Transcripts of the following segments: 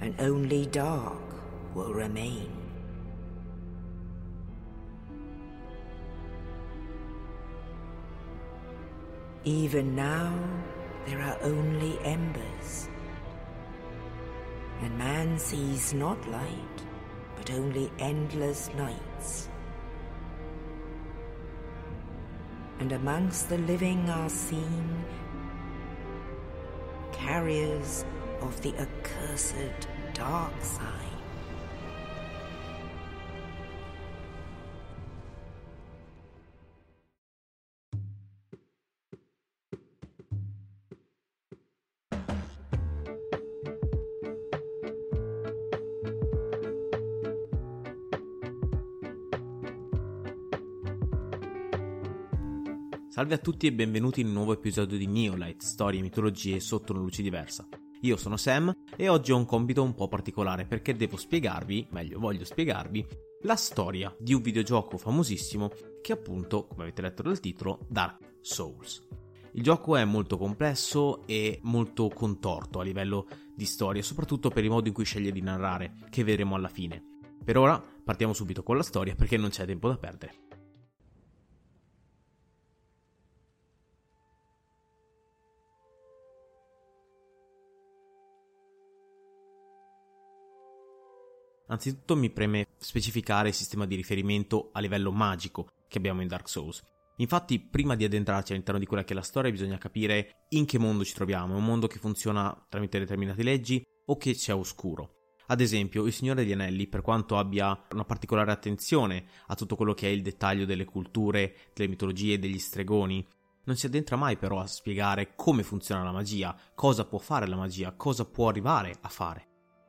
and only dark will remain. Even now, there are only embers, and man sees not light, but only endless nights. And amongst the living are seen carriers of the accursed dark side. Salve a tutti e benvenuti in un nuovo episodio di Neolight, storie e mitologie sotto una luce diversa. Io sono Sam e oggi ho un compito un po' particolare perché devo spiegarvi, meglio voglio spiegarvi, la storia di un videogioco famosissimo che appunto, come avete letto dal titolo, Dark Souls. Il gioco è molto complesso e molto contorto a livello di storia, soprattutto per il modo in cui sceglie di narrare, che vedremo alla fine. Per ora partiamo subito con la storia perché non c'è tempo da perdere. Anzitutto mi preme specificare il sistema di riferimento a livello magico che abbiamo in Dark Souls. Infatti, prima di addentrarci all'interno di quella che è la storia, bisogna capire in che mondo ci troviamo. È un mondo che funziona tramite determinate leggi o che c'è oscuro. Ad esempio, il Signore degli Anelli, per quanto abbia una particolare attenzione a tutto quello che è il dettaglio delle culture, delle mitologie, degli stregoni, non si addentra mai però a spiegare come funziona la magia, cosa può fare la magia, cosa può arrivare a fare.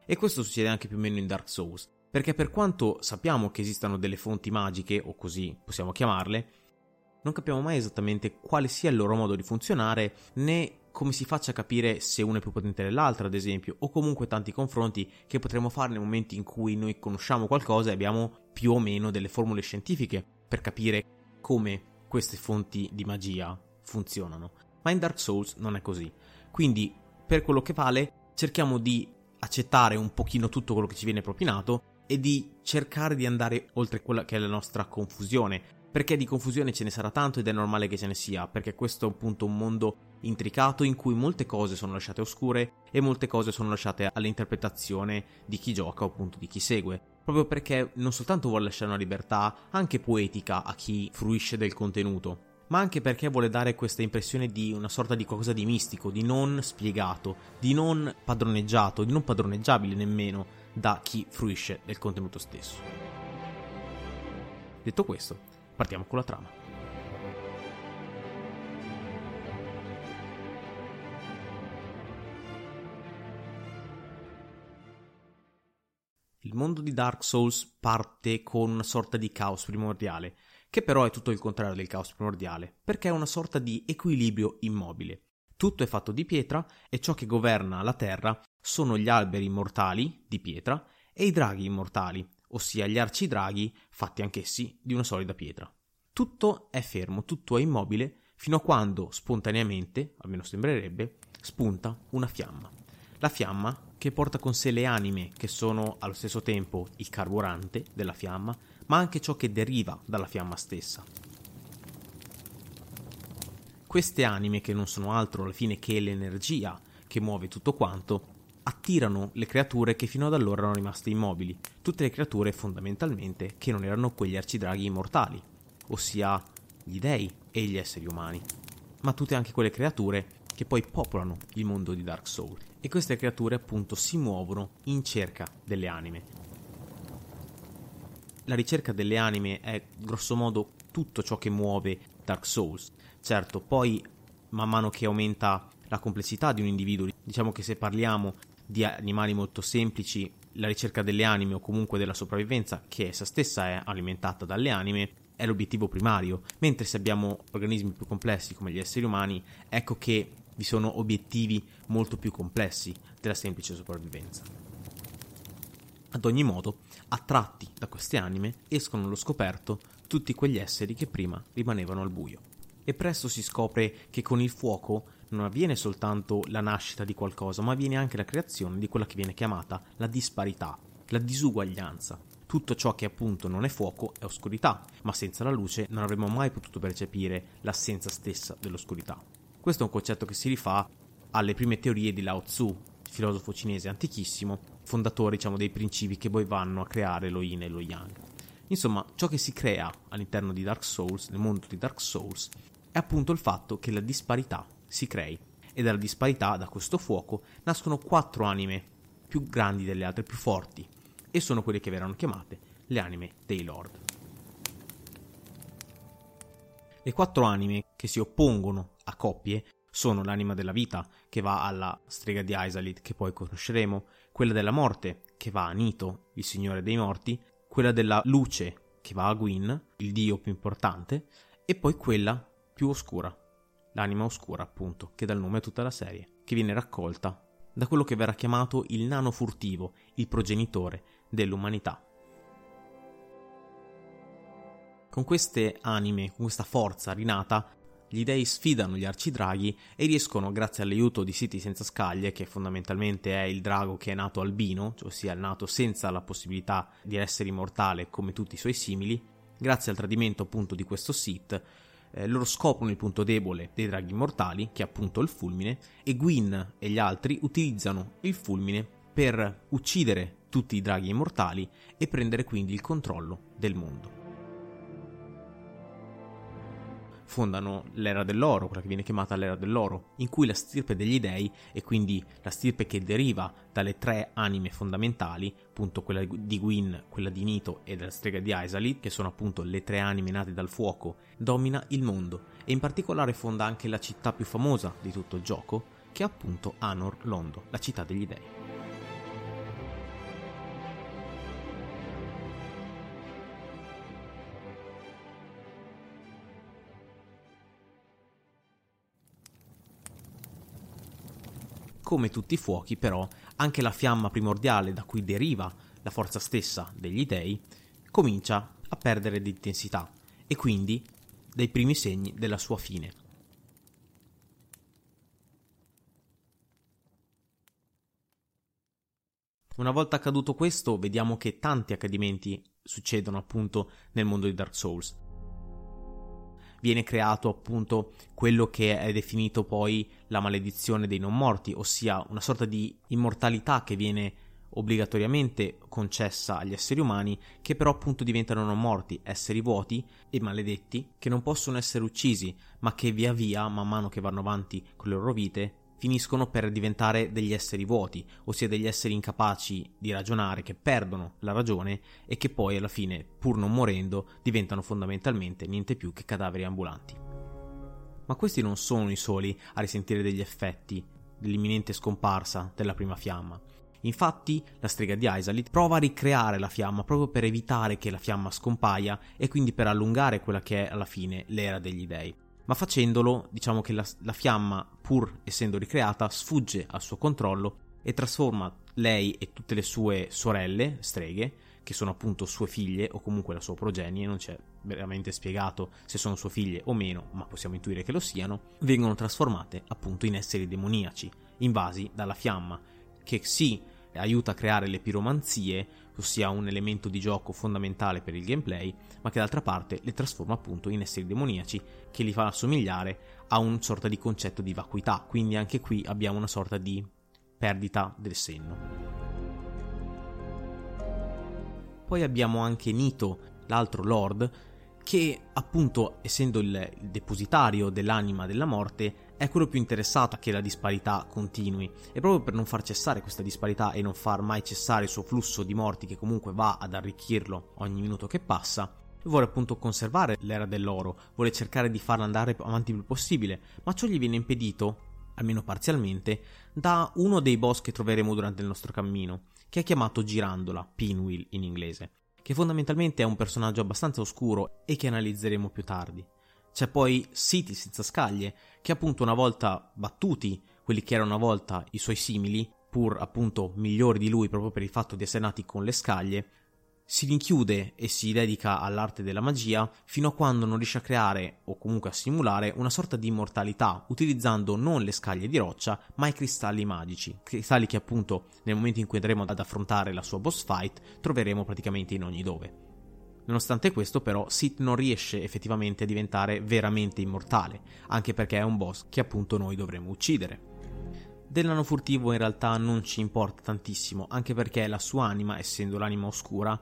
E questo succede anche più o meno in Dark Souls, perché per quanto sappiamo che esistano delle fonti magiche, o così possiamo chiamarle, non capiamo mai esattamente quale sia il loro modo di funzionare, né come si faccia capire se una è più potente dell'altra, ad esempio, o comunque tanti confronti che potremo fare nei momenti in cui noi conosciamo qualcosa e abbiamo più o meno delle formule scientifiche per capire come queste fonti di magia funzionano. Ma in Dark Souls non è così. Quindi, per quello che vale, cerchiamo di accettare un pochino tutto quello che ci viene propinato e di cercare di andare oltre quella che è la nostra confusione. Perché di confusione ce ne sarà tanto ed è normale che ce ne sia, perché questo è appunto un mondo intricato in cui molte cose sono lasciate oscure e molte cose sono lasciate all'interpretazione di chi gioca o appunto di chi segue. Proprio perché non soltanto vuole lasciare una libertà anche poetica a chi fruisce del contenuto, ma anche perché vuole dare questa impressione di una sorta di qualcosa di mistico, di non spiegato, di non padroneggiato, di non padroneggiabile nemmeno da chi fruisce del contenuto stesso. Detto questo, partiamo con la trama. Il mondo di Dark Souls parte con una sorta di caos primordiale, che però è tutto il contrario del caos primordiale, perché è una sorta di equilibrio immobile. Tutto è fatto di pietra e ciò che governa la terra sono gli alberi immortali di pietra e i draghi immortali, ossia gli arcidraghi fatti anch'essi di una solida pietra. Tutto è fermo, tutto è immobile, fino a quando spontaneamente, almeno sembrerebbe, spunta una fiamma. La fiamma che porta con sé le anime, che sono allo stesso tempo il carburante della fiamma, ma anche ciò che deriva dalla fiamma stessa. Queste anime, che non sono altro alla fine che l'energia che muove tutto quanto, attirano le creature che fino ad allora erano rimaste immobili, tutte le creature fondamentalmente che non erano quegli arcidraghi immortali, ossia gli dei e gli esseri umani, ma tutte anche quelle creature che poi popolano il mondo di Dark Souls. E queste creature appunto si muovono in cerca delle anime. La ricerca delle anime è grossomodo tutto ciò che muove Dark Souls. Certo, poi man mano che aumenta la complessità di un individuo, diciamo che se parliamo di animali molto semplici, la ricerca delle anime o comunque della sopravvivenza, che essa stessa è alimentata dalle anime, è l'obiettivo primario, mentre se abbiamo organismi più complessi come gli esseri umani, ecco che vi sono obiettivi molto più complessi della semplice sopravvivenza. Ad ogni modo, attratti da queste anime, escono allo scoperto tutti quegli esseri che prima rimanevano al buio. E presto si scopre che con il fuoco non avviene soltanto la nascita di qualcosa, ma avviene anche la creazione di quella che viene chiamata la disparità, la disuguaglianza. Tutto ciò che appunto non è fuoco è oscurità, ma senza la luce non avremmo mai potuto percepire l'assenza stessa dell'oscurità. Questo è un concetto che si rifà alle prime teorie di Lao Tzu, filosofo cinese antichissimo, fondatore diciamo, dei principi che poi vanno a creare lo yin e lo yang. Insomma, ciò che si crea all'interno di Dark Souls, nel mondo di Dark Souls, è appunto il fatto che la disparità si crei e dalla disparità, da questo fuoco, nascono quattro anime più grandi delle altre, più forti, e sono quelle che verranno chiamate le anime dei Lord. Le quattro anime che si oppongono a coppie sono l'anima della vita, che va alla strega di Aisalid, che poi conosceremo, quella della morte, che va a Nito, il signore dei morti, quella della luce, che va a Gwyn, il dio più importante, e poi quella più oscura, l'anima oscura appunto, che dà il nome a tutta la serie, che viene raccolta da quello che verrà chiamato il nano furtivo, il progenitore dell'umanità. Con queste anime, con questa forza rinata, gli dei sfidano gli arcidraghi e riescono, grazie all'aiuto di Siti senza scaglie, che fondamentalmente è il drago che è nato albino, ossia è nato senza la possibilità di essere immortale come tutti i suoi simili, grazie al tradimento appunto di questo Sith, eh, loro scoprono il punto debole dei draghi immortali, che è appunto il fulmine, e Gwyn e gli altri utilizzano il fulmine per uccidere tutti i draghi immortali e prendere quindi il controllo del mondo. Fondano l'era dell'oro, quella che viene chiamata l'era dell'oro, in cui la stirpe degli dei, e quindi la stirpe che deriva dalle tre anime fondamentali, appunto quella di Gwyn, quella di Nito e della strega di Aisalid, che sono appunto le tre anime nate dal fuoco, domina il mondo e in particolare fonda anche la città più famosa di tutto il gioco, che è appunto Anor Londo, la città degli dei. Come tutti i fuochi, però, anche la fiamma primordiale da cui deriva la forza stessa degli dei comincia a perdere di intensità e quindi dai primi segni della sua fine. Una volta accaduto questo, vediamo che tanti accadimenti succedono appunto nel mondo di Dark Souls viene creato appunto quello che è definito poi la maledizione dei non morti, ossia una sorta di immortalità che viene obbligatoriamente concessa agli esseri umani, che però appunto diventano non morti, esseri vuoti e maledetti, che non possono essere uccisi, ma che via via, man mano che vanno avanti con le loro vite, finiscono per diventare degli esseri vuoti, ossia degli esseri incapaci di ragionare, che perdono la ragione e che poi alla fine, pur non morendo, diventano fondamentalmente niente più che cadaveri ambulanti. Ma questi non sono i soli a risentire degli effetti dell'imminente scomparsa della prima fiamma. Infatti, la strega di Aisalit prova a ricreare la fiamma proprio per evitare che la fiamma scompaia e quindi per allungare quella che è alla fine l'era degli dei ma facendolo diciamo che la, la fiamma, pur essendo ricreata, sfugge al suo controllo e trasforma lei e tutte le sue sorelle, streghe, che sono appunto sue figlie o comunque la sua progenie, non c'è veramente spiegato se sono sue figlie o meno, ma possiamo intuire che lo siano, vengono trasformate appunto in esseri demoniaci, invasi dalla fiamma, che sì aiuta a creare le piromanzie, ossia un elemento di gioco fondamentale per il gameplay, ma che d'altra parte le trasforma appunto in esseri demoniaci che li fa assomigliare a un sorta di concetto di vacuità, quindi anche qui abbiamo una sorta di perdita del senno. Poi abbiamo anche Nito, l'altro Lord, che appunto essendo il depositario dell'anima della morte è quello più interessato a che la disparità continui e proprio per non far cessare questa disparità e non far mai cessare il suo flusso di morti che comunque va ad arricchirlo ogni minuto che passa, vuole appunto conservare l'era dell'oro, vuole cercare di farla andare avanti il più possibile, ma ciò gli viene impedito, almeno parzialmente, da uno dei boss che troveremo durante il nostro cammino, che è chiamato Girandola, Pinwheel in inglese, che fondamentalmente è un personaggio abbastanza oscuro e che analizzeremo più tardi. C'è poi City senza scaglie, che appunto una volta battuti quelli che erano una volta i suoi simili, pur appunto migliori di lui proprio per il fatto di essere nati con le scaglie, si rinchiude e si dedica all'arte della magia fino a quando non riesce a creare o comunque a simulare una sorta di immortalità utilizzando non le scaglie di roccia ma i cristalli magici, cristalli che appunto nel momento in cui andremo ad affrontare la sua boss fight troveremo praticamente in ogni dove. Nonostante questo però Sith non riesce effettivamente a diventare veramente immortale, anche perché è un boss che appunto noi dovremo uccidere. Dell'anno furtivo in realtà non ci importa tantissimo, anche perché la sua anima, essendo l'anima oscura,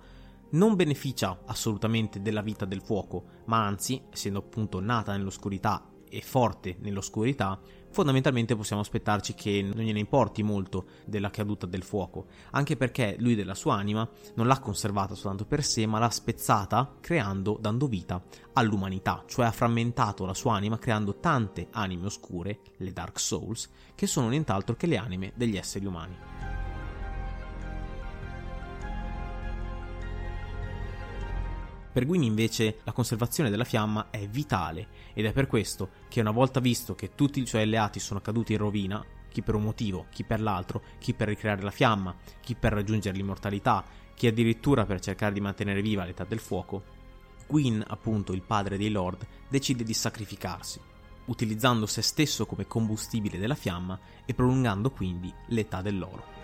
non beneficia assolutamente della vita del fuoco, ma anzi, essendo appunto nata nell'oscurità e forte nell'oscurità, fondamentalmente possiamo aspettarci che non gliene importi molto della caduta del fuoco, anche perché lui della sua anima non l'ha conservata soltanto per sé, ma l'ha spezzata creando, dando vita all'umanità, cioè ha frammentato la sua anima creando tante anime oscure, le Dark Souls, che sono nient'altro che le anime degli esseri umani. Per Gwyn invece la conservazione della fiamma è vitale ed è per questo che una volta visto che tutti i suoi alleati sono caduti in rovina, chi per un motivo, chi per l'altro, chi per ricreare la fiamma, chi per raggiungere l'immortalità, chi addirittura per cercare di mantenere viva l'età del fuoco, Gwyn, appunto il padre dei Lord, decide di sacrificarsi, utilizzando se stesso come combustibile della fiamma e prolungando quindi l'età dell'oro.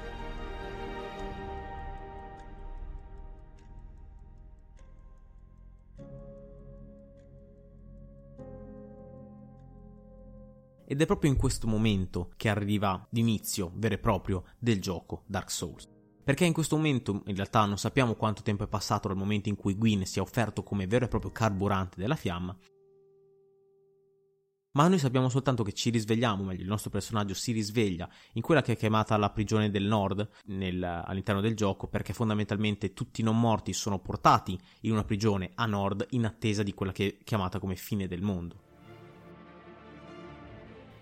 Ed è proprio in questo momento che arriva l'inizio vero e proprio del gioco Dark Souls. Perché in questo momento in realtà non sappiamo quanto tempo è passato dal momento in cui Gwyn si è offerto come vero e proprio carburante della fiamma, ma noi sappiamo soltanto che ci risvegliamo, meglio il nostro personaggio si risveglia in quella che è chiamata la prigione del nord nel, all'interno del gioco perché fondamentalmente tutti i non morti sono portati in una prigione a nord in attesa di quella che è chiamata come fine del mondo.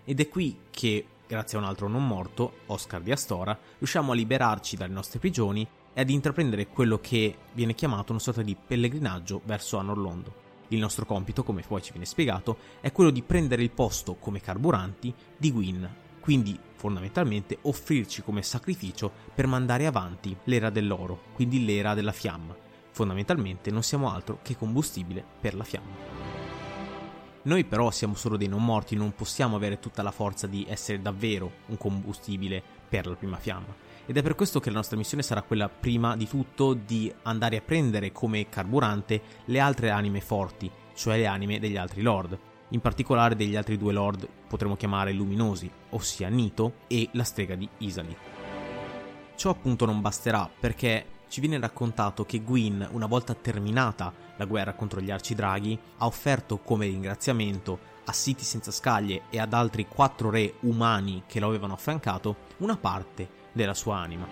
Ed è qui che, grazie a un altro non morto, Oscar di Astora, riusciamo a liberarci dalle nostre prigioni e ad intraprendere quello che viene chiamato una sorta di pellegrinaggio verso Anor Londo. Il nostro compito, come poi ci viene spiegato, è quello di prendere il posto come carburanti di Gwyn, quindi fondamentalmente offrirci come sacrificio per mandare avanti l'era dell'oro, quindi l'era della fiamma. Fondamentalmente non siamo altro che combustibile per la fiamma. Noi però siamo solo dei non morti, non possiamo avere tutta la forza di essere davvero un combustibile per la prima fiamma. Ed è per questo che la nostra missione sarà quella prima di tutto di andare a prendere come carburante le altre anime forti, cioè le anime degli altri lord. In particolare degli altri due lord potremmo chiamare luminosi, ossia Nito e la strega di Isali. Ciò appunto non basterà perché ci viene raccontato che Gwyn, una volta terminata la guerra contro gli arcidraghi, ha offerto come ringraziamento a Siti senza scaglie e ad altri quattro re umani che lo avevano affiancato una parte della sua anima.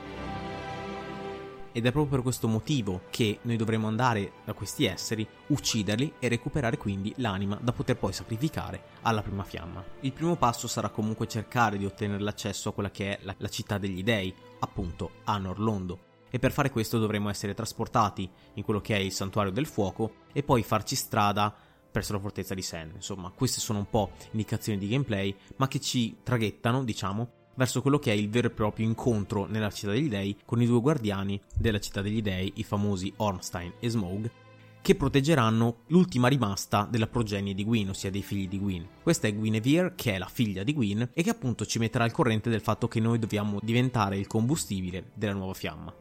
Ed è proprio per questo motivo che noi dovremo andare da questi esseri, ucciderli e recuperare quindi l'anima da poter poi sacrificare alla prima fiamma. Il primo passo sarà comunque cercare di ottenere l'accesso a quella che è la, la città degli dei, appunto Anor Londo, e per fare questo dovremo essere trasportati in quello che è il santuario del fuoco e poi farci strada verso la fortezza di Sen. Insomma, queste sono un po' indicazioni di gameplay, ma che ci traghettano, diciamo, verso quello che è il vero e proprio incontro nella città degli dei con i due guardiani della città degli dei, i famosi Ornstein e Smough, che proteggeranno l'ultima rimasta della progenie di Gwyn, ossia dei figli di Gwyn. Questa è Guinevere, che è la figlia di Gwyn, e che appunto ci metterà al corrente del fatto che noi dobbiamo diventare il combustibile della nuova fiamma.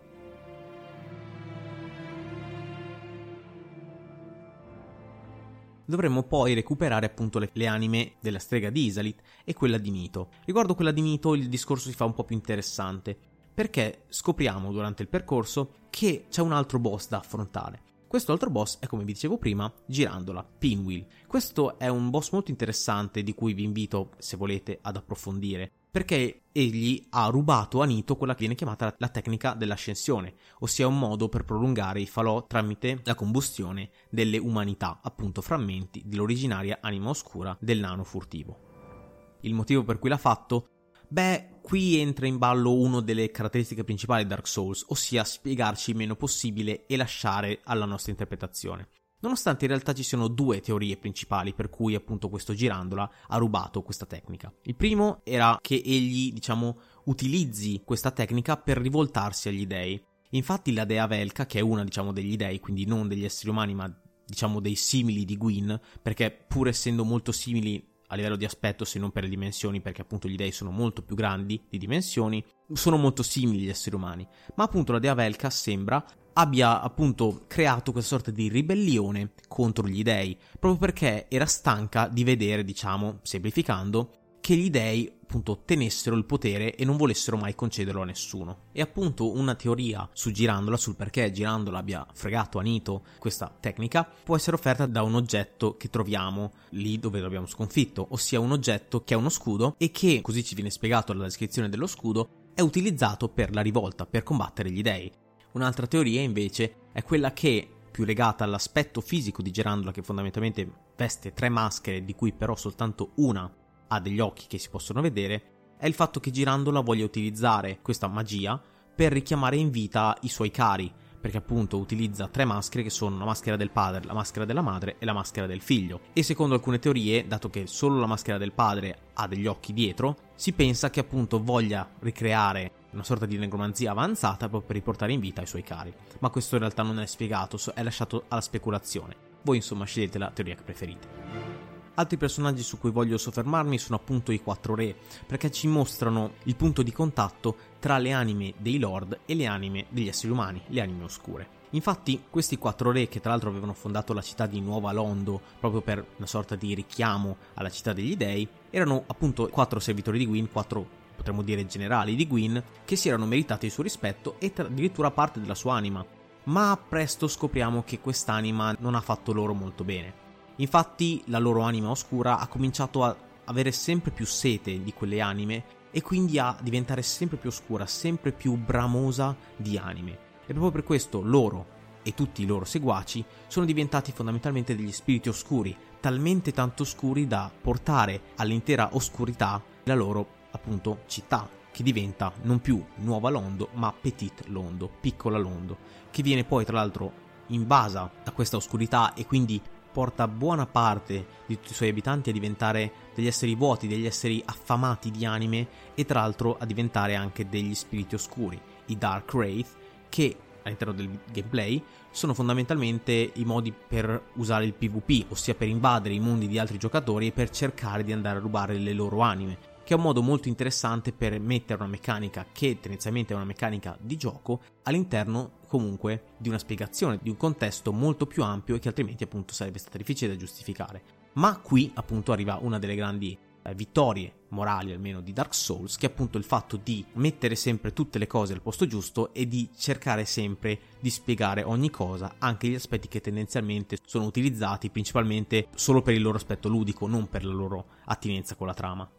Dovremmo poi recuperare appunto le, le, anime della strega di Isalit e quella di Nito. Riguardo quella di Nito il discorso si fa un po' più interessante, perché scopriamo durante il percorso che c'è un altro boss da affrontare. Questo altro boss è, come vi dicevo prima, Girandola, Pinwheel. Questo è un boss molto interessante di cui vi invito, se volete, ad approfondire, perché egli ha rubato a Nito quella che viene chiamata la tecnica dell'ascensione, ossia un modo per prolungare i falò tramite la combustione delle umanità, appunto frammenti dell'originaria anima oscura del nano furtivo. Il motivo per cui l'ha fatto? Beh, qui entra in ballo una delle caratteristiche principali di Dark Souls, ossia spiegarci il meno possibile e lasciare alla nostra interpretazione. Nonostante in realtà ci siano due teorie principali per cui appunto questo girandola ha rubato questa tecnica. Il primo era che egli, diciamo, utilizzi questa tecnica per rivoltarsi agli dei. Infatti la dea Velka, che è una, diciamo, degli dei, quindi non degli esseri umani, ma diciamo dei simili di Gwyn, perché pur essendo molto simili a livello di aspetto se non per le dimensioni, perché appunto gli dei sono molto più grandi di dimensioni, sono molto simili agli esseri umani. Ma appunto la dea Velka sembra abbia appunto creato questa sorta di ribellione contro gli dei, proprio perché era stanca di vedere, diciamo, semplificando, che gli dei appunto tenessero il potere e non volessero mai concederlo a nessuno. E appunto una teoria su Girandola, sul perché Girandola abbia fregato a Nito questa tecnica, può essere offerta da un oggetto che troviamo lì dove l'abbiamo sconfitto, ossia un oggetto che ha uno scudo e che, così ci viene spiegato dalla descrizione dello scudo, è utilizzato per la rivolta, per combattere gli dei. Un'altra teoria invece è quella che, più legata all'aspetto fisico di Gerandola che fondamentalmente veste tre maschere di cui però soltanto una ha degli occhi che si possono vedere, è il fatto che Girandola voglia utilizzare questa magia per richiamare in vita i suoi cari, perché appunto utilizza tre maschere che sono la maschera del padre, la maschera della madre e la maschera del figlio. E secondo alcune teorie, dato che solo la maschera del padre ha degli occhi dietro, si pensa che appunto voglia ricreare una sorta di negromanzia avanzata proprio per riportare in vita i suoi cari. Ma questo in realtà non è spiegato, è lasciato alla speculazione. Voi insomma scegliete la teoria che preferite. Altri personaggi su cui voglio soffermarmi sono appunto i quattro re, perché ci mostrano il punto di contatto tra le anime dei lord e le anime degli esseri umani, le anime oscure. Infatti, questi quattro re, che tra l'altro avevano fondato la città di Nuova Londo proprio per una sorta di richiamo alla città degli dei, erano appunto quattro servitori di Gwyn, quattro potremmo dire generali di Gwyn, che si erano meritati il suo rispetto e addirittura parte della sua anima. Ma presto scopriamo che quest'anima non ha fatto loro molto bene. Infatti la loro anima oscura ha cominciato a avere sempre più sete di quelle anime e quindi a diventare sempre più oscura, sempre più bramosa di anime. E proprio per questo loro e tutti i loro seguaci sono diventati fondamentalmente degli spiriti oscuri, talmente tanto oscuri da portare all'intera oscurità la loro appunto città, che diventa non più Nuova Londo, ma Petit Londo, piccola Londo, che viene poi tra l'altro invasa da questa oscurità e quindi porta buona parte di tutti i suoi abitanti a diventare degli esseri vuoti, degli esseri affamati di anime e tra l'altro a diventare anche degli spiriti oscuri, i Dark Wraith, che all'interno del gameplay sono fondamentalmente i modi per usare il PvP, ossia per invadere i mondi di altri giocatori e per cercare di andare a rubare le loro anime che è un modo molto interessante per mettere una meccanica che tendenzialmente è una meccanica di gioco all'interno comunque di una spiegazione, di un contesto molto più ampio e che altrimenti appunto sarebbe stata difficile da giustificare. Ma qui appunto arriva una delle grandi eh, vittorie morali almeno di Dark Souls, che è appunto il fatto di mettere sempre tutte le cose al posto giusto e di cercare sempre di spiegare ogni cosa, anche gli aspetti che tendenzialmente sono utilizzati principalmente solo per il loro aspetto ludico, non per la loro attinenza con la trama.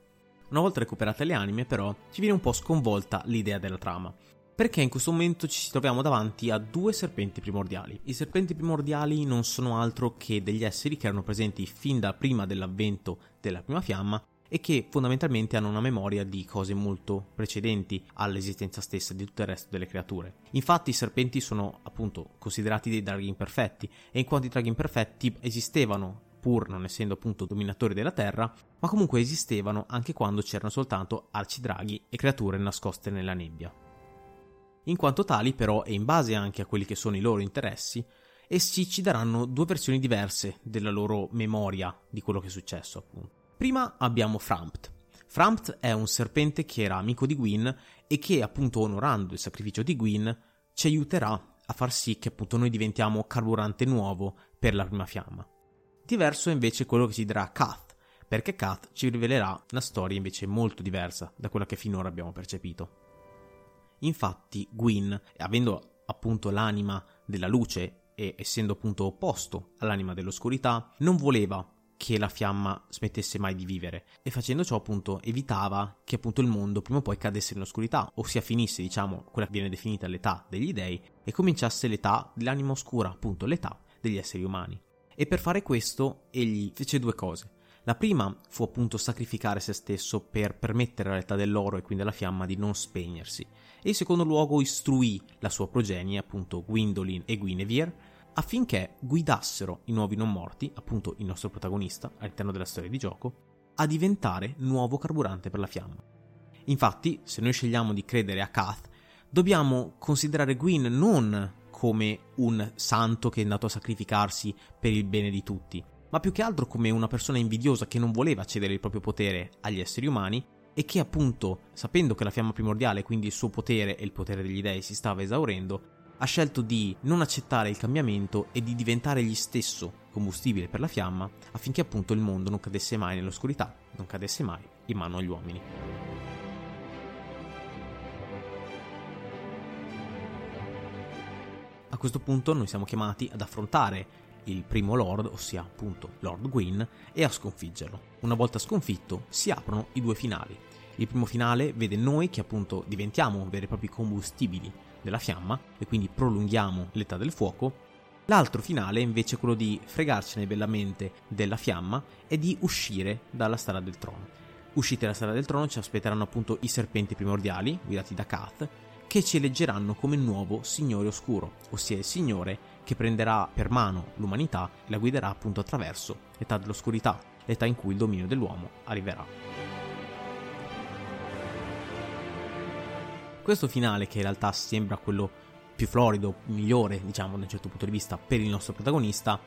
Una volta recuperate le anime, però, ci viene un po' sconvolta l'idea della trama. Perché in questo momento ci troviamo davanti a due serpenti primordiali. I serpenti primordiali non sono altro che degli esseri che erano presenti fin da prima dell'avvento della prima fiamma e che fondamentalmente hanno una memoria di cose molto precedenti all'esistenza stessa di tutto il resto delle creature. Infatti i serpenti sono appunto considerati dei draghi imperfetti e in quanto i draghi imperfetti esistevano pur non essendo appunto dominatori della Terra, ma comunque esistevano anche quando c'erano soltanto arcidraghi e creature nascoste nella nebbia. In quanto tali, però, e in base anche a quelli che sono i loro interessi, essi ci daranno due versioni diverse della loro memoria di quello che è successo, appunto. Prima abbiamo Frampt. Frampt è un serpente che era amico di Gwyn e che, appunto, onorando il sacrificio di Gwyn, ci aiuterà a far sì che appunto noi diventiamo carburante nuovo per la prima fiamma. Diverso è invece quello che ci dirà Kath, perché Kath ci rivelerà una storia invece molto diversa da quella che finora abbiamo percepito. Infatti, Gwyn, avendo appunto l'anima della luce e essendo appunto opposto all'anima dell'oscurità, non voleva che la fiamma smettesse mai di vivere e facendo ciò appunto evitava che appunto il mondo prima o poi cadesse in oscurità, ossia finisse diciamo quella che viene definita l'età degli dei e cominciasse l'età dell'anima oscura, appunto l'età degli esseri umani. E per fare questo egli fece due cose. La prima fu appunto sacrificare se stesso per permettere all'età dell'oro e quindi alla fiamma di non spegnersi. E in secondo luogo istruì la sua progenie, appunto Gwendolyn e Guinevere, affinché guidassero i nuovi non morti, appunto il nostro protagonista all'interno della storia di gioco, a diventare nuovo carburante per la fiamma. Infatti, se noi scegliamo di credere a Kath, dobbiamo considerare Gwyn non come un santo che è andato a sacrificarsi per il bene di tutti, ma più che altro come una persona invidiosa che non voleva cedere il proprio potere agli esseri umani e che appunto, sapendo che la fiamma primordiale, quindi il suo potere e il potere degli dei si stava esaurendo, ha scelto di non accettare il cambiamento e di diventare egli stesso combustibile per la fiamma affinché appunto il mondo non cadesse mai nell'oscurità, non cadesse mai in mano agli uomini. A questo punto noi siamo chiamati ad affrontare il primo Lord, ossia appunto Lord Gwyn, e a sconfiggerlo. Una volta sconfitto si aprono i due finali. Il primo finale vede noi che appunto diventiamo veri e propri combustibili della fiamma e quindi prolunghiamo l'età del fuoco. L'altro finale invece è quello di fregarcene bellamente della fiamma e di uscire dalla strada del trono. Usciti dalla strada del trono ci aspetteranno appunto i serpenti primordiali, guidati da Kath, che ci eleggeranno come nuovo Signore Oscuro, ossia il Signore che prenderà per mano l'umanità e la guiderà appunto attraverso l'età dell'oscurità, l'età in cui il dominio dell'uomo arriverà. Questo finale, che in realtà sembra quello più florido, migliore, diciamo, da un certo punto di vista, per il nostro protagonista,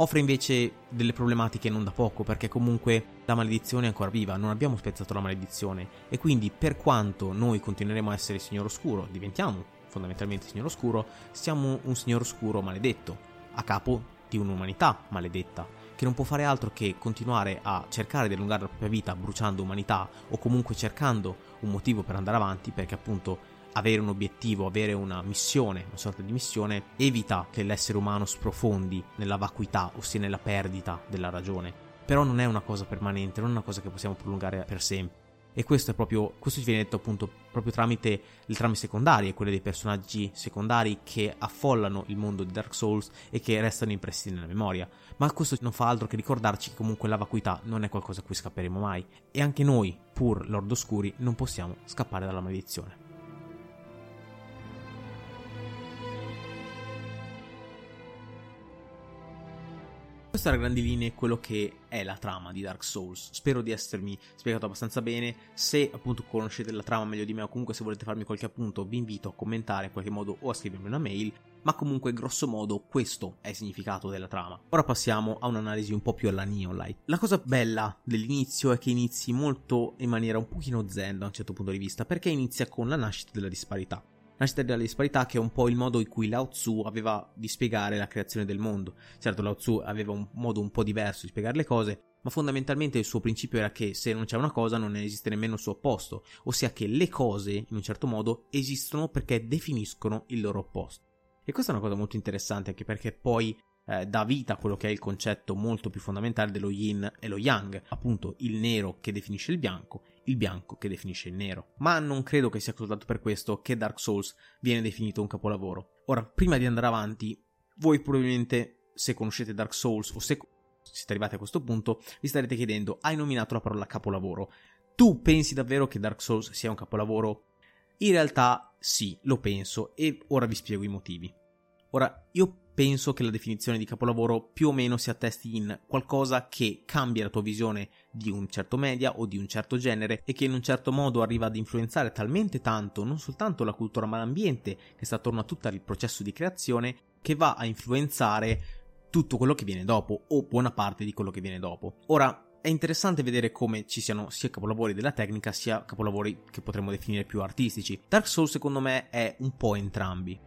offre invece delle problematiche non da poco, perché comunque la maledizione è ancora viva, non abbiamo spezzato la maledizione, e quindi per quanto noi continueremo a essere Signore Oscuro, diventiamo fondamentalmente Signore Oscuro, siamo un Signore Oscuro maledetto, a capo di un'umanità maledetta, che non può fare altro che continuare a cercare di allungare la propria vita bruciando umanità o comunque cercando un motivo per andare avanti perché appunto avere un obiettivo, avere una missione, una sorta di missione, evita che l'essere umano sprofondi nella vacuità, ossia nella perdita della ragione. Però non è una cosa permanente, non è una cosa che possiamo prolungare per sempre. E questo è proprio, questo ci viene detto appunto proprio tramite le trame secondarie, quelle dei personaggi secondari che affollano il mondo di Dark Souls e che restano impressi nella memoria. Ma questo non fa altro che ricordarci che comunque la vacuità non è qualcosa a cui scapperemo mai. E anche noi, pur Lord Oscuri, non possiamo scappare dalla maledizione. Questo a grandi linee quello che è la trama di Dark Souls. Spero di essermi spiegato abbastanza bene. Se appunto conoscete la trama meglio di me o comunque se volete farmi qualche appunto, vi invito a commentare in qualche modo o a scrivermi una mail. Ma comunque, grosso modo, questo è il significato della trama. Ora passiamo a un'analisi un po' più alla Neonlight. La cosa bella dell'inizio è che inizi molto in maniera un pochino zen da un certo punto di vista, perché inizia con la nascita della disparità nascita della disparità che è un po' il modo in cui Lao Tzu aveva di spiegare la creazione del mondo. Certo, Lao Tzu aveva un modo un po' diverso di spiegare le cose, ma fondamentalmente il suo principio era che se non c'è una cosa non esiste nemmeno il suo opposto, ossia che le cose, in un certo modo, esistono perché definiscono il loro opposto. E questa è una cosa molto interessante anche perché poi eh, dà vita a quello che è il concetto molto più fondamentale dello yin e lo yang, appunto il nero che definisce il bianco il bianco che definisce il nero. Ma non credo che sia soltanto per questo che Dark Souls viene definito un capolavoro. Ora, prima di andare avanti, voi probabilmente, se conoscete Dark Souls o se siete arrivati a questo punto, vi starete chiedendo, hai nominato la parola capolavoro. Tu pensi davvero che Dark Souls sia un capolavoro? In realtà sì, lo penso e ora vi spiego i motivi. Ora, io penso che la definizione di capolavoro più o meno si attesti in qualcosa che cambia la tua visione di un certo media o di un certo genere e che in un certo modo arriva ad influenzare talmente tanto non soltanto la cultura ma l'ambiente che sta attorno a tutto il processo di creazione che va a influenzare tutto quello che viene dopo o buona parte di quello che viene dopo. Ora, è interessante vedere come ci siano sia capolavori della tecnica sia capolavori che potremmo definire più artistici. Dark Souls secondo me è un po' entrambi.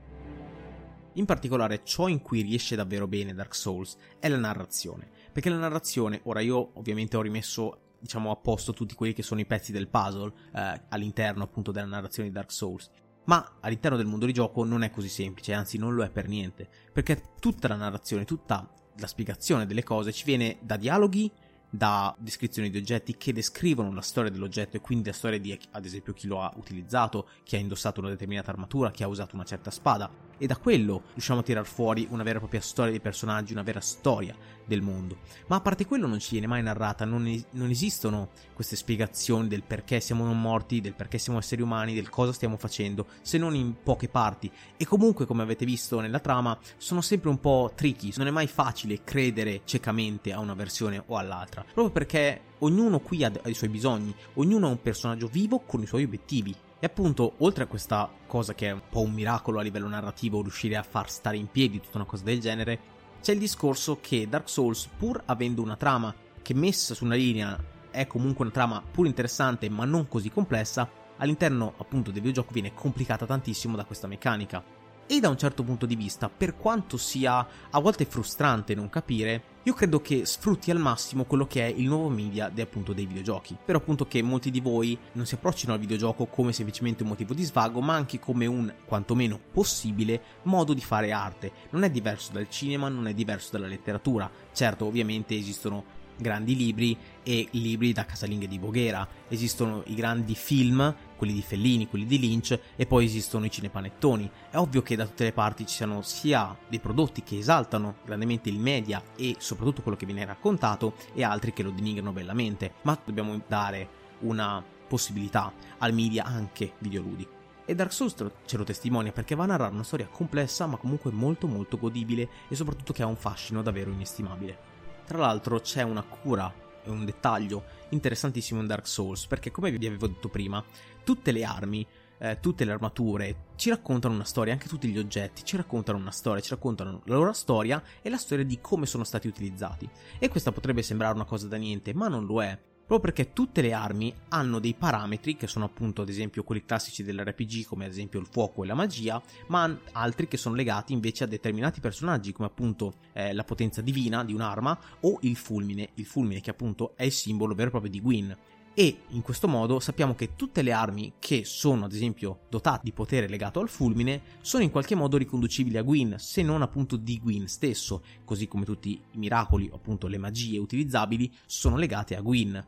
In particolare ciò in cui riesce davvero bene Dark Souls è la narrazione, perché la narrazione, ora io ovviamente ho rimesso diciamo a posto tutti quelli che sono i pezzi del puzzle eh, all'interno appunto della narrazione di Dark Souls, ma all'interno del mondo di gioco non è così semplice, anzi non lo è per niente, perché tutta la narrazione, tutta la spiegazione delle cose ci viene da dialoghi da descrizioni di oggetti che descrivono la storia dell'oggetto e quindi la storia di ad esempio chi lo ha utilizzato, chi ha indossato una determinata armatura, chi ha usato una certa spada e da quello riusciamo a tirar fuori una vera e propria storia dei personaggi, una vera storia del mondo. Ma a parte quello non ci viene mai narrata, non, es- non esistono queste spiegazioni del perché siamo non morti, del perché siamo esseri umani, del cosa stiamo facendo, se non in poche parti. E comunque, come avete visto nella trama, sono sempre un po' tricky, non è mai facile credere ciecamente a una versione o all'altra, proprio perché ognuno qui ha, ha i suoi bisogni, ognuno è un personaggio vivo con i suoi obiettivi. E appunto, oltre a questa cosa che è un po' un miracolo a livello narrativo, riuscire a far stare in piedi tutta una cosa del genere, c'è il discorso che Dark Souls, pur avendo una trama che messa su una linea è comunque una trama pur interessante ma non così complessa, all'interno appunto del videogioco viene complicata tantissimo da questa meccanica. E da un certo punto di vista, per quanto sia a volte frustrante non capire, io credo che sfrutti al massimo quello che è il nuovo media de, appunto dei videogiochi. Spero appunto che molti di voi non si approccino al videogioco come semplicemente un motivo di svago, ma anche come un, quantomeno possibile, modo di fare arte. Non è diverso dal cinema, non è diverso dalla letteratura. Certo, ovviamente esistono grandi libri e libri da casalinghe di Voghera. Esistono i grandi film, quelli di Fellini, quelli di Lynch, e poi esistono i cinepanettoni. È ovvio che da tutte le parti ci siano sia dei prodotti che esaltano grandemente il media e soprattutto quello che viene raccontato, e altri che lo denigrano bellamente. Ma dobbiamo dare una possibilità al media anche videoludico. E Dark Souls ce lo testimonia perché va a narrare una storia complessa ma comunque molto molto godibile e soprattutto che ha un fascino davvero inestimabile. Tra l'altro c'è una cura e un dettaglio interessantissimo in Dark Souls, perché come vi avevo detto prima, tutte le armi, eh, tutte le armature ci raccontano una storia, anche tutti gli oggetti ci raccontano una storia, ci raccontano la loro storia e la storia di come sono stati utilizzati. E questa potrebbe sembrare una cosa da niente, ma non lo è, proprio perché tutte le armi hanno dei parametri che sono appunto ad esempio quelli classici dell'RPG come ad esempio il fuoco e la magia, ma altri che sono legati invece a determinati personaggi come appunto eh, la potenza divina di un'arma o il fulmine, il fulmine che appunto è il simbolo vero e proprio di Gwyn. E in questo modo sappiamo che tutte le armi che sono ad esempio dotate di potere legato al fulmine sono in qualche modo riconducibili a Gwyn, se non appunto di Gwyn stesso, così come tutti i miracoli appunto le magie utilizzabili sono legate a Gwyn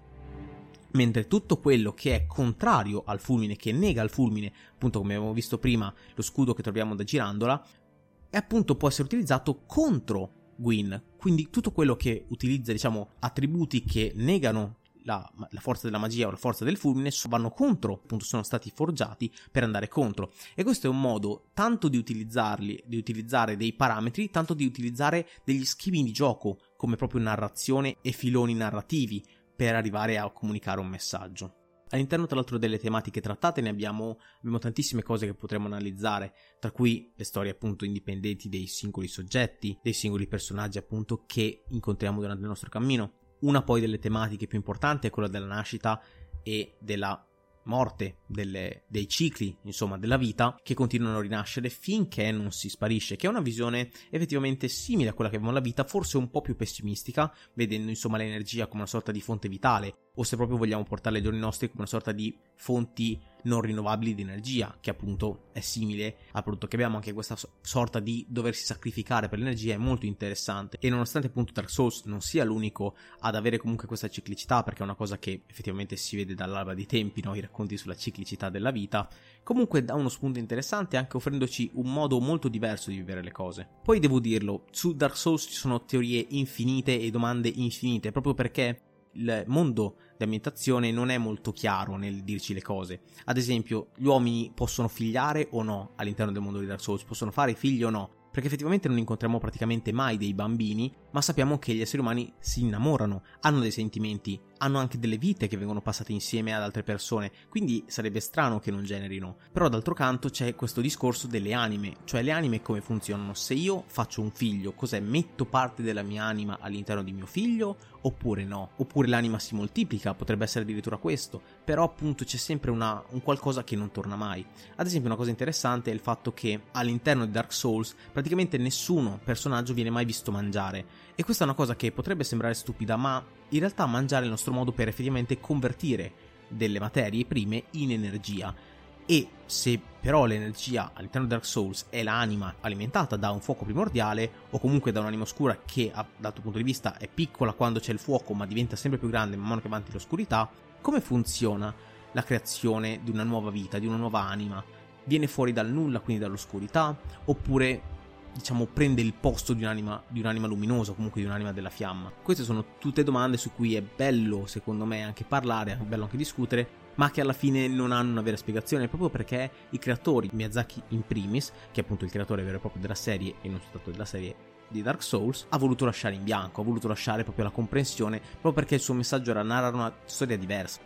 mentre tutto quello che è contrario al fulmine, che nega il fulmine, appunto come abbiamo visto prima, lo scudo che troviamo da girandola, e appunto può essere utilizzato contro Gwyn. Quindi tutto quello che utilizza, diciamo, attributi che negano la, la, forza della magia o la forza del fulmine vanno contro, appunto sono stati forgiati per andare contro. E questo è un modo tanto di utilizzarli, di utilizzare dei parametri, tanto di utilizzare degli schemi di gioco come proprio narrazione e filoni narrativi per arrivare a comunicare un messaggio. All'interno, tra l'altro, delle tematiche trattate ne abbiamo, abbiamo, tantissime cose che potremmo analizzare, tra cui le storie appunto indipendenti dei singoli soggetti, dei singoli personaggi appunto che incontriamo durante il nostro cammino. Una poi delle tematiche più importanti è quella della nascita e della morte, delle, dei cicli, insomma, della vita che continuano a rinascere finché non si sparisce, che è una visione effettivamente simile a quella che abbiamo la vita, forse un po' più pessimistica, vedendo insomma l'energia come una sorta di fonte vitale, o se proprio vogliamo portarla ai giorni nostri come una sorta di fonti non rinnovabili di energia, che appunto è simile al prodotto che abbiamo, anche questa sorta di doversi sacrificare per l'energia è molto interessante e nonostante appunto Dark Souls non sia l'unico ad avere comunque questa ciclicità, perché è una cosa che effettivamente si vede dall'alba dei tempi, no? i racconti sulla ciclicità della vita, comunque dà uno spunto interessante anche offrendoci un modo molto diverso di vivere le cose. Poi devo dirlo, su Dark Souls ci sono teorie infinite e domande infinite, proprio perché il mondo di ambientazione non è molto chiaro nel dirci le cose. Ad esempio, gli uomini possono figliare o no all'interno del mondo di Dark Souls, possono fare figli o no perché effettivamente non incontriamo praticamente mai dei bambini, ma sappiamo che gli esseri umani si innamorano, hanno dei sentimenti, hanno anche delle vite che vengono passate insieme ad altre persone, quindi sarebbe strano che non generino. Però d'altro canto c'è questo discorso delle anime, cioè le anime come funzionano. Se io faccio un figlio, cos'è? Metto parte della mia anima all'interno di mio figlio oppure no? Oppure l'anima si moltiplica, potrebbe essere addirittura questo, però appunto c'è sempre una, un qualcosa che non torna mai. Ad esempio una cosa interessante è il fatto che all'interno di Dark Souls praticamente nessuno personaggio viene mai visto mangiare. E questa è una cosa che potrebbe sembrare stupida, ma in realtà mangiare è il nostro modo per effettivamente convertire delle materie prime in energia. E se però l'energia all'interno di Dark Souls è l'anima alimentata da un fuoco primordiale o comunque da un'anima oscura che dal tuo punto di vista è piccola quando c'è il fuoco ma diventa sempre più grande man mano che avanti l'oscurità, come funziona la creazione di una nuova vita, di una nuova anima? Viene fuori dal nulla, quindi dall'oscurità, oppure diciamo, prende il posto di un'anima, di un'anima luminosa, comunque di un'anima della fiamma? Queste sono tutte domande su cui è bello, secondo me, anche parlare, è bello anche discutere, ma che alla fine non hanno una vera spiegazione, proprio perché i creatori, Miyazaki in primis, che è appunto il creatore vero e proprio della serie, e non soltanto della serie di Dark Souls, ha voluto lasciare in bianco, ha voluto lasciare proprio la comprensione, proprio perché il suo messaggio era narrare una storia diversa.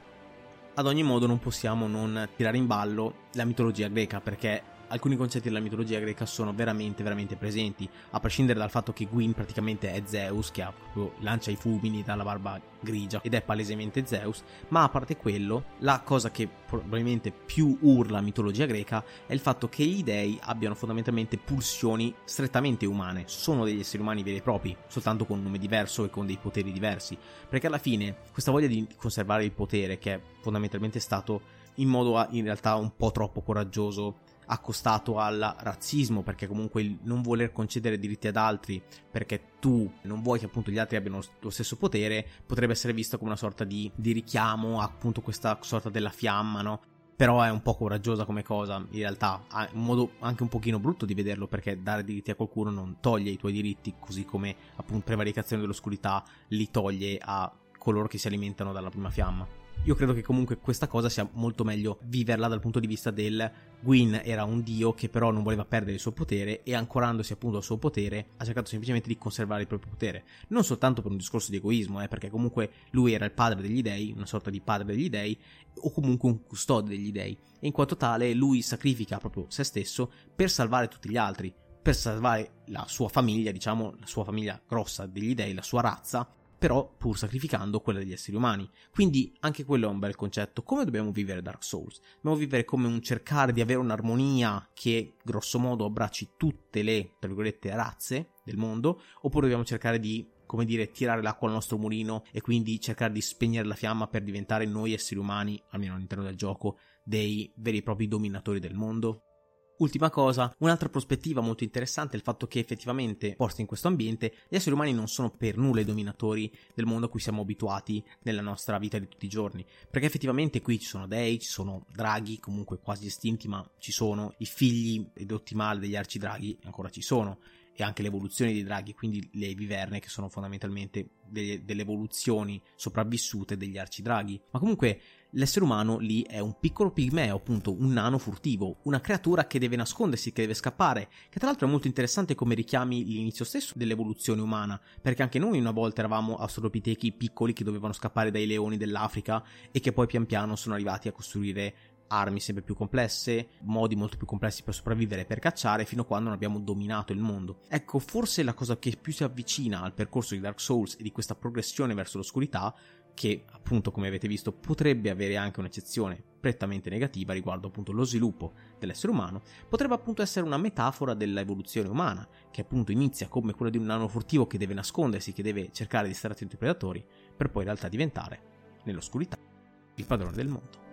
Ad ogni modo non possiamo non tirare in ballo la mitologia greca, perché alcuni concetti della mitologia greca sono veramente, veramente presenti, a prescindere dal fatto che Gwyn praticamente è Zeus, che proprio, lancia i fulmini dalla barba grigia ed è palesemente Zeus, ma a parte quello, la cosa che probabilmente più urla la mitologia greca è il fatto che gli dei abbiano fondamentalmente pulsioni strettamente umane, sono degli esseri umani veri e propri, soltanto con un nome diverso e con dei poteri diversi, perché alla fine questa voglia di conservare il potere, che è fondamentalmente stato in modo in realtà un po' troppo coraggioso accostato al razzismo, perché comunque il non voler concedere diritti ad altri perché tu non vuoi che appunto gli altri abbiano lo stesso potere, potrebbe essere visto come una sorta di, di richiamo a appunto questa sorta della fiamma, no? Però è un po' coraggiosa come cosa, in realtà ha un modo anche un pochino brutto di vederlo perché dare diritti a qualcuno non toglie i tuoi diritti, così come appunto prevaricazione dell'oscurità li toglie a coloro che si alimentano dalla prima fiamma. Io credo che comunque questa cosa sia molto meglio viverla dal punto di vista del Gwyn era un dio che però non voleva perdere il suo potere e ancorandosi appunto al suo potere ha cercato semplicemente di conservare il proprio potere. Non soltanto per un discorso di egoismo, eh, perché comunque lui era il padre degli dei, una sorta di padre degli dei, o comunque un custode degli dei. E in quanto tale lui sacrifica proprio se stesso per salvare tutti gli altri, per salvare la sua famiglia, diciamo, la sua famiglia grossa degli dei, la sua razza, però pur sacrificando quella degli esseri umani. Quindi anche quello è un bel concetto. Come dobbiamo vivere Dark Souls? Dobbiamo vivere come un cercare di avere un'armonia che grosso modo abbracci tutte le, tra virgolette, razze del mondo, oppure dobbiamo cercare di come dire, tirare l'acqua al nostro mulino e quindi cercare di spegnere la fiamma per diventare noi esseri umani, almeno all'interno del gioco, dei veri e propri dominatori del mondo? Ultima cosa, un'altra prospettiva molto interessante è il fatto che effettivamente, posti in questo ambiente, gli esseri umani non sono per nulla i dominatori del mondo a cui siamo abituati nella nostra vita di tutti i giorni, perché effettivamente qui ci sono dei, ci sono draghi, comunque quasi estinti, ma ci sono. I figli edotti male degli arcidraghi, ancora ci sono, e anche le evoluzioni dei draghi, quindi le viverne che sono fondamentalmente delle, delle evoluzioni sopravvissute degli arcidraghi. Ma comunque l'essere umano lì è un piccolo pigmeo, appunto un nano furtivo, una creatura che deve nascondersi, che deve scappare, che tra l'altro è molto interessante come richiami l'inizio stesso dell'evoluzione umana, perché anche noi una volta eravamo australopitechi piccoli che dovevano scappare dai leoni dell'Africa e che poi pian piano sono arrivati a costruire armi sempre più complesse, modi molto più complessi per sopravvivere e per cacciare, fino a quando non abbiamo dominato il mondo. Ecco, forse la cosa che più si avvicina al percorso di Dark Souls e di questa progressione verso l'oscurità che appunto come avete visto potrebbe avere anche un'eccezione prettamente negativa riguardo appunto lo sviluppo dell'essere umano, potrebbe appunto essere una metafora dell'evoluzione umana, che appunto inizia come quella di un nano furtivo che deve nascondersi, che deve cercare di stare attento ai predatori, per poi in realtà diventare, nell'oscurità, il padrone del mondo.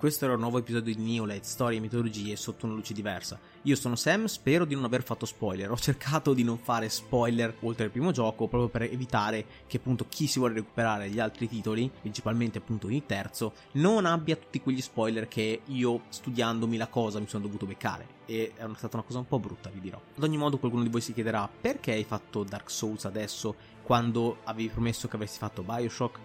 Questo era un nuovo episodio di Neolate, storie e mitologie sotto una luce diversa. Io sono Sam, spero di non aver fatto spoiler. Ho cercato di non fare spoiler oltre al primo gioco, proprio per evitare che appunto chi si vuole recuperare gli altri titoli, principalmente appunto il terzo, non abbia tutti quegli spoiler che io studiandomi la cosa mi sono dovuto beccare. E è stata una cosa un po' brutta, vi dirò. Ad ogni modo qualcuno di voi si chiederà perché hai fatto Dark Souls adesso quando avevi promesso che avresti fatto Bioshock?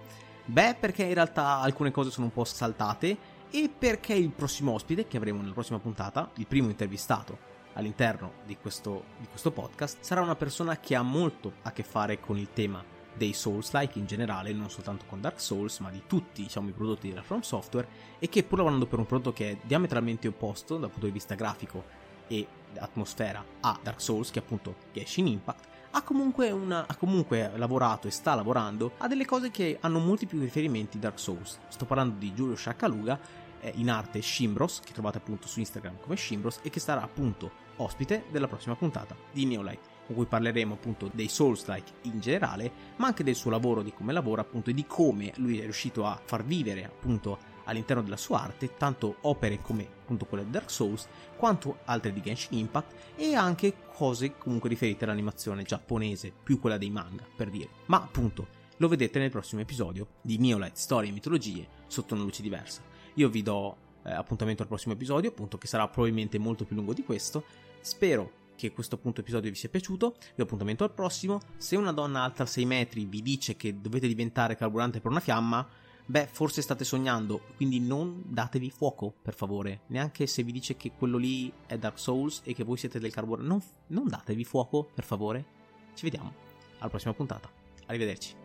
Beh, perché in realtà alcune cose sono un po' saltate e perché il prossimo ospite che avremo nella prossima puntata, il primo intervistato all'interno di questo, di questo podcast, sarà una persona che ha molto a che fare con il tema dei Souls-like in generale, non soltanto con Dark Souls, ma di tutti diciamo, i prodotti della From Software, e che pur lavorando per un prodotto che è diametralmente opposto dal punto di vista grafico e atmosfera a Dark Souls, che appunto Genshin Impact, ha comunque, una, ha comunque lavorato e sta lavorando a delle cose che hanno molti più riferimenti Dark Souls. Sto parlando di Giulio Sciaccaluga, in arte Shimbros, che trovate appunto su Instagram come Shimbros, e che sarà appunto ospite della prossima puntata di Neolight con cui parleremo appunto dei Souls-like in generale, ma anche del suo lavoro, di come lavora appunto e di come lui è riuscito a far vivere appunto all'interno della sua arte tanto opere come appunto quelle di Dark Souls quanto altre di Genshin Impact e anche cose comunque riferite all'animazione giapponese, più quella dei manga per dire. Ma appunto lo vedete nel prossimo episodio di Neolight Storie e Mitologie sotto una luce diversa. Io vi do eh, appuntamento al prossimo episodio, appunto che sarà probabilmente molto più lungo di questo. Spero che questo appunto episodio vi sia piaciuto. Vi do appuntamento al prossimo. Se una donna alta 6 metri vi dice che dovete diventare carburante per una fiamma, beh, forse state sognando, quindi non datevi fuoco, per favore. Neanche se vi dice che quello lì è Dark Souls e che voi siete del carburante. Non, non datevi fuoco, per favore. Ci vediamo alla prossima puntata. Arrivederci.